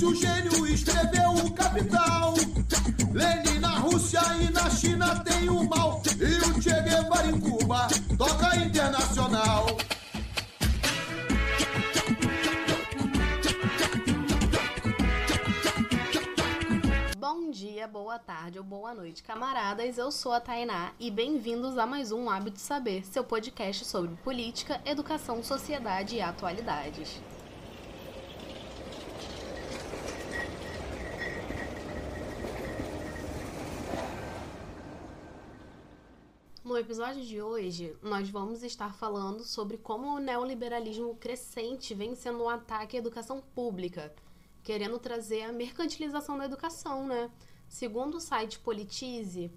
Marx, o gênio, escreveu o Capital. Lenin na Rússia e na China tem o mal. E o Che Guevara em Cuba toca internacional. Bom dia, boa tarde ou boa noite, camaradas. Eu sou a Tainá e bem-vindos a mais um Hábito Saber, seu podcast sobre política, educação, sociedade e atualidades. Episódio de hoje, nós vamos estar falando sobre como o neoliberalismo crescente vem sendo um ataque à educação pública, querendo trazer a mercantilização da educação, né? Segundo o site Politize,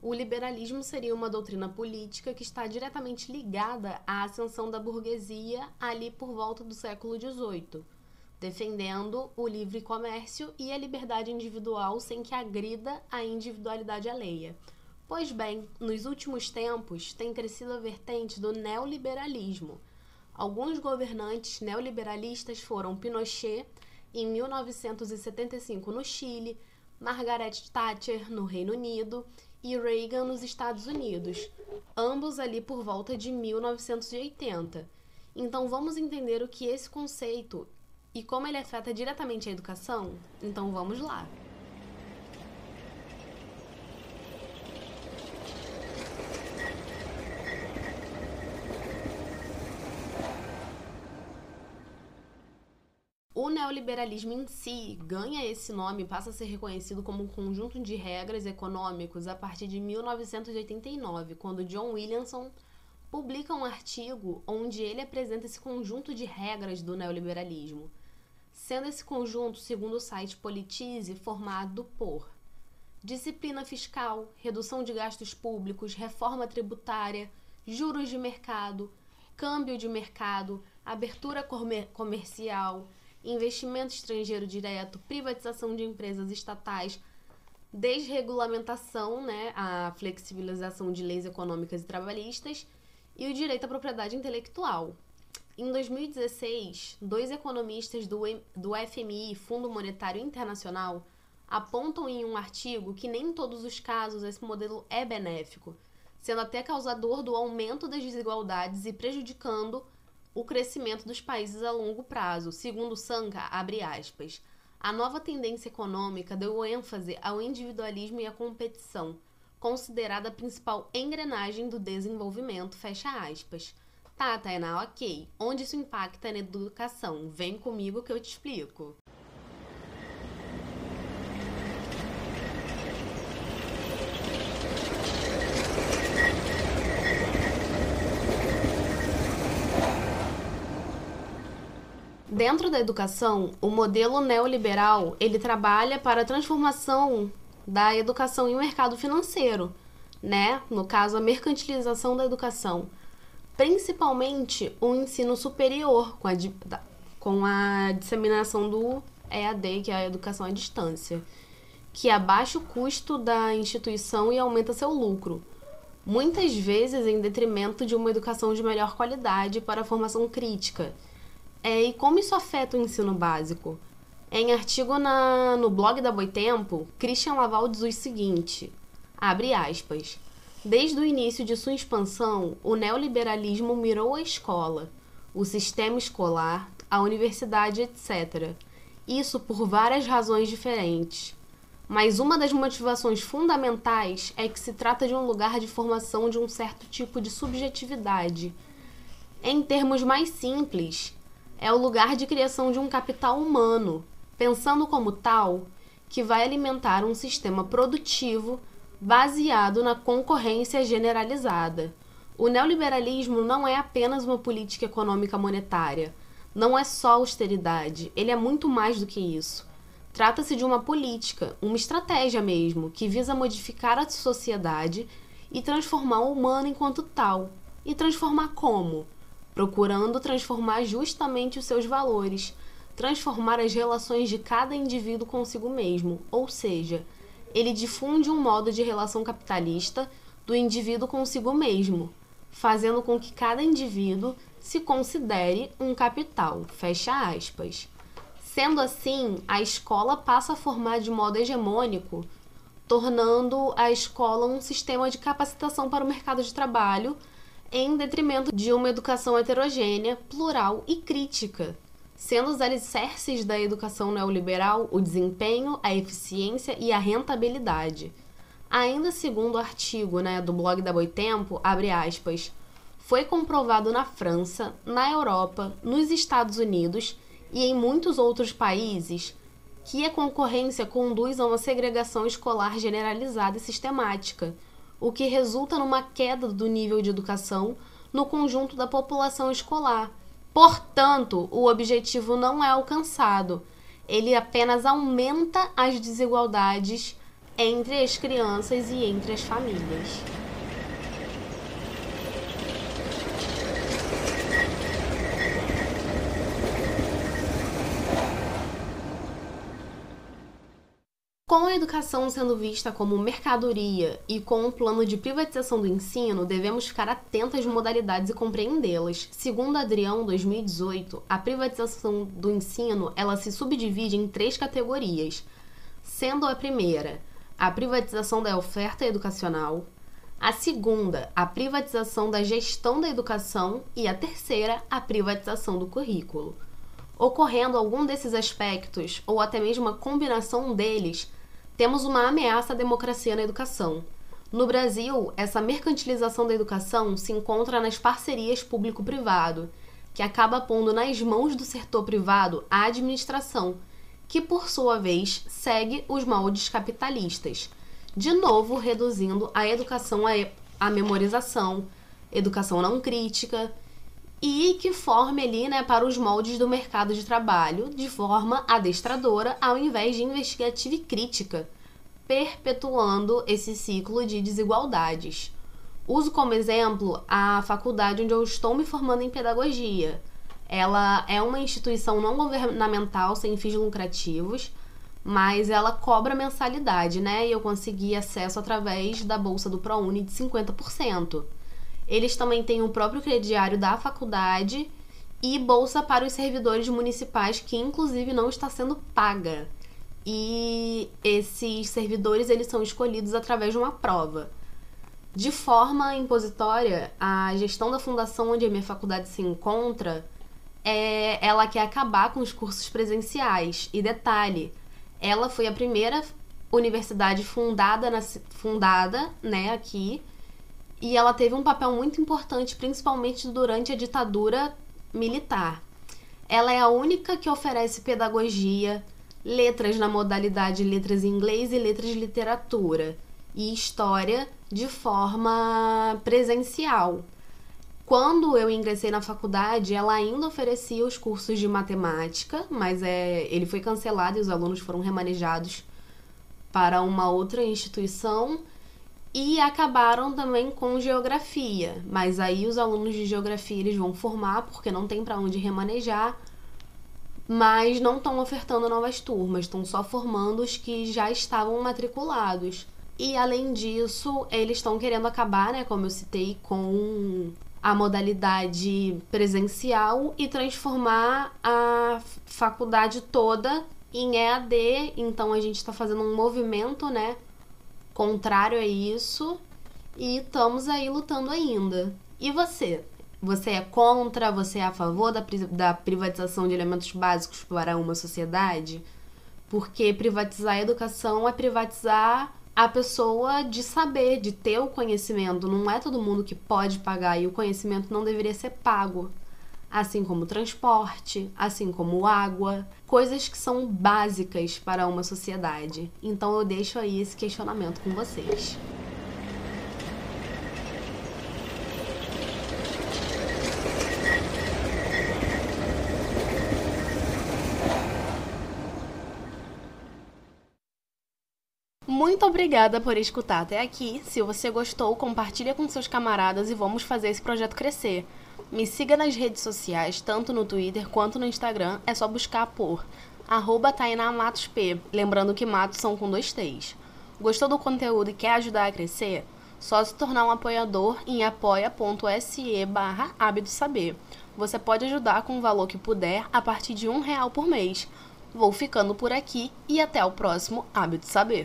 o liberalismo seria uma doutrina política que está diretamente ligada à ascensão da burguesia ali por volta do século XVIII, defendendo o livre comércio e a liberdade individual sem que agrida a individualidade alheia. Pois bem, nos últimos tempos tem crescido a vertente do neoliberalismo. Alguns governantes neoliberalistas foram Pinochet em 1975 no Chile, Margaret Thatcher no Reino Unido e Reagan nos Estados Unidos, ambos ali por volta de 1980. Então vamos entender o que esse conceito e como ele afeta diretamente a educação? Então vamos lá. Neoliberalismo em si ganha esse nome passa a ser reconhecido como um conjunto de regras econômicos a partir de 1989, quando John Williamson publica um artigo onde ele apresenta esse conjunto de regras do neoliberalismo, sendo esse conjunto, segundo o site Politize, formado por disciplina fiscal, redução de gastos públicos, reforma tributária, juros de mercado, câmbio de mercado, abertura comer comercial, investimento estrangeiro direto, privatização de empresas estatais, desregulamentação, né, a flexibilização de leis econômicas e trabalhistas e o direito à propriedade intelectual. Em 2016, dois economistas do, do FMI, Fundo Monetário Internacional, apontam em um artigo que nem em todos os casos esse modelo é benéfico, sendo até causador do aumento das desigualdades e prejudicando o crescimento dos países a longo prazo. Segundo Sanka, abre aspas, a nova tendência econômica deu ênfase ao individualismo e à competição, considerada a principal engrenagem do desenvolvimento, fecha aspas. Tá, Tainá, ok. Onde isso impacta na educação? Vem comigo que eu te explico. Dentro da educação, o modelo neoliberal ele trabalha para a transformação da educação em um mercado financeiro, né? No caso, a mercantilização da educação, principalmente o ensino superior, com a, com a disseminação do EAD, que é a educação à distância, que abaixa o custo da instituição e aumenta seu lucro, muitas vezes em detrimento de uma educação de melhor qualidade para a formação crítica é, e como isso afeta o ensino básico? Em artigo na, no blog da Boitempo, Christian Laval diz o seguinte, abre aspas, Desde o início de sua expansão, o neoliberalismo mirou a escola, o sistema escolar, a universidade, etc. Isso por várias razões diferentes. Mas uma das motivações fundamentais é que se trata de um lugar de formação de um certo tipo de subjetividade. Em termos mais simples, é o lugar de criação de um capital humano, pensando como tal, que vai alimentar um sistema produtivo baseado na concorrência generalizada. O neoliberalismo não é apenas uma política econômica monetária, não é só austeridade, ele é muito mais do que isso. Trata-se de uma política, uma estratégia mesmo, que visa modificar a sociedade e transformar o humano enquanto tal. E transformar como? Procurando transformar justamente os seus valores, transformar as relações de cada indivíduo consigo mesmo, ou seja, ele difunde um modo de relação capitalista do indivíduo consigo mesmo, fazendo com que cada indivíduo se considere um capital. Fecha aspas. Sendo assim, a escola passa a formar de modo hegemônico, tornando a escola um sistema de capacitação para o mercado de trabalho, em detrimento de uma educação heterogênea, plural e crítica, sendo os alicerces da educação neoliberal o desempenho, a eficiência e a rentabilidade. Ainda segundo o artigo né, do blog da Boitempo, abre aspas, foi comprovado na França, na Europa, nos Estados Unidos e em muitos outros países que a concorrência conduz a uma segregação escolar generalizada e sistemática, o que resulta numa queda do nível de educação no conjunto da população escolar. Portanto, o objetivo não é alcançado, ele apenas aumenta as desigualdades entre as crianças e entre as famílias. Com a educação sendo vista como mercadoria e com o plano de privatização do ensino, devemos ficar atentos às modalidades e compreendê-las. Segundo Adrião, 2018, a privatização do ensino ela se subdivide em três categorias, sendo a primeira a privatização da oferta educacional, a segunda, a privatização da gestão da educação e a terceira, a privatização do currículo. Ocorrendo algum desses aspectos, ou até mesmo a combinação deles, temos uma ameaça à democracia na educação. No Brasil, essa mercantilização da educação se encontra nas parcerias público-privado, que acaba pondo nas mãos do setor privado a administração que por sua vez segue os moldes capitalistas, de novo reduzindo a educação à memorização, educação não crítica e que forme ali, né, para os moldes do mercado de trabalho de forma adestradora ao invés de investigativa e crítica, perpetuando esse ciclo de desigualdades. Uso como exemplo a faculdade onde eu estou me formando em pedagogia ela é uma instituição não governamental sem fins lucrativos, mas ela cobra mensalidade, né? E eu consegui acesso através da bolsa do ProUni de 50%. Eles também têm o próprio crediário da faculdade e bolsa para os servidores municipais, que inclusive não está sendo paga. E esses servidores eles são escolhidos através de uma prova. De forma impositória, a gestão da fundação onde a minha faculdade se encontra é, ela quer acabar com os cursos presenciais. E detalhe, ela foi a primeira universidade fundada, na, fundada né, aqui, e ela teve um papel muito importante, principalmente durante a ditadura militar. Ela é a única que oferece pedagogia, letras na modalidade letras em inglês e letras de literatura e história de forma presencial. Quando eu ingressei na faculdade, ela ainda oferecia os cursos de matemática, mas é, ele foi cancelado e os alunos foram remanejados para uma outra instituição e acabaram também com geografia, mas aí os alunos de geografia eles vão formar porque não tem para onde remanejar, mas não estão ofertando novas turmas, estão só formando os que já estavam matriculados. E além disso, eles estão querendo acabar, né, como eu citei, com a modalidade presencial e transformar a faculdade toda em EAD. Então a gente está fazendo um movimento, né, contrário a isso e estamos aí lutando ainda. E você? Você é contra? Você é a favor da, da privatização de elementos básicos para uma sociedade? Porque privatizar a educação é privatizar a pessoa de saber, de ter o conhecimento. Não é todo mundo que pode pagar e o conhecimento não deveria ser pago. Assim como transporte, assim como água, coisas que são básicas para uma sociedade. Então eu deixo aí esse questionamento com vocês. Muito obrigada por escutar até aqui. Se você gostou, compartilha com seus camaradas e vamos fazer esse projeto crescer. Me siga nas redes sociais, tanto no Twitter quanto no Instagram. É só buscar por arroba P. Lembrando que matos são com dois T's. Gostou do conteúdo e quer ajudar a crescer? Só se tornar um apoiador em apoia.se barra Você pode ajudar com o valor que puder a partir de um real por mês. Vou ficando por aqui e até o próximo Hábito Saber.